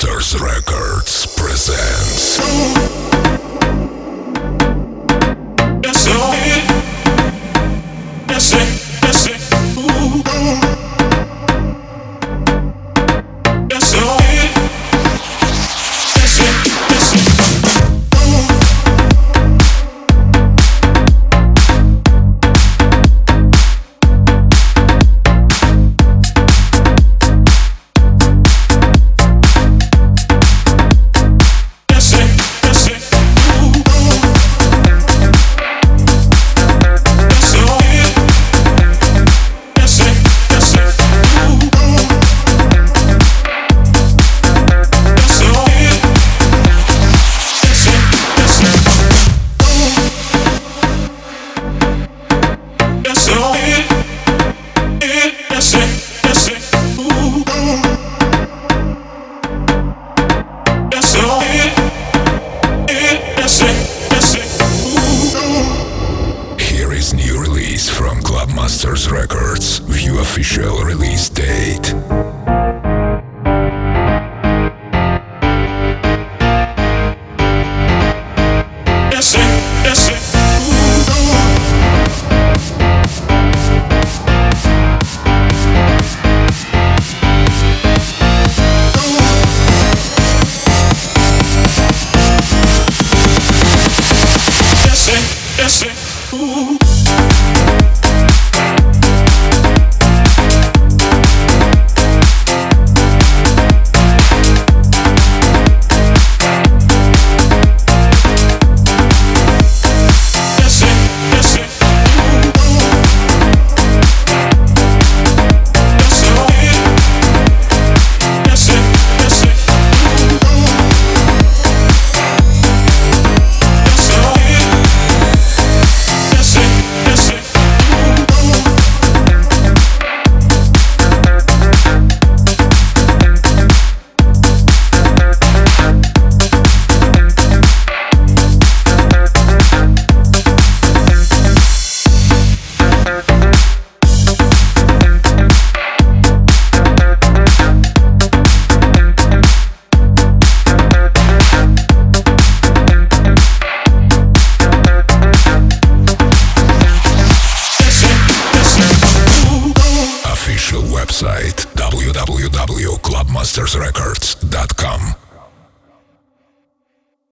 Masters Records presents. release from Club Masters Records. View official release date. Ooh. www.clubmastersrecords.com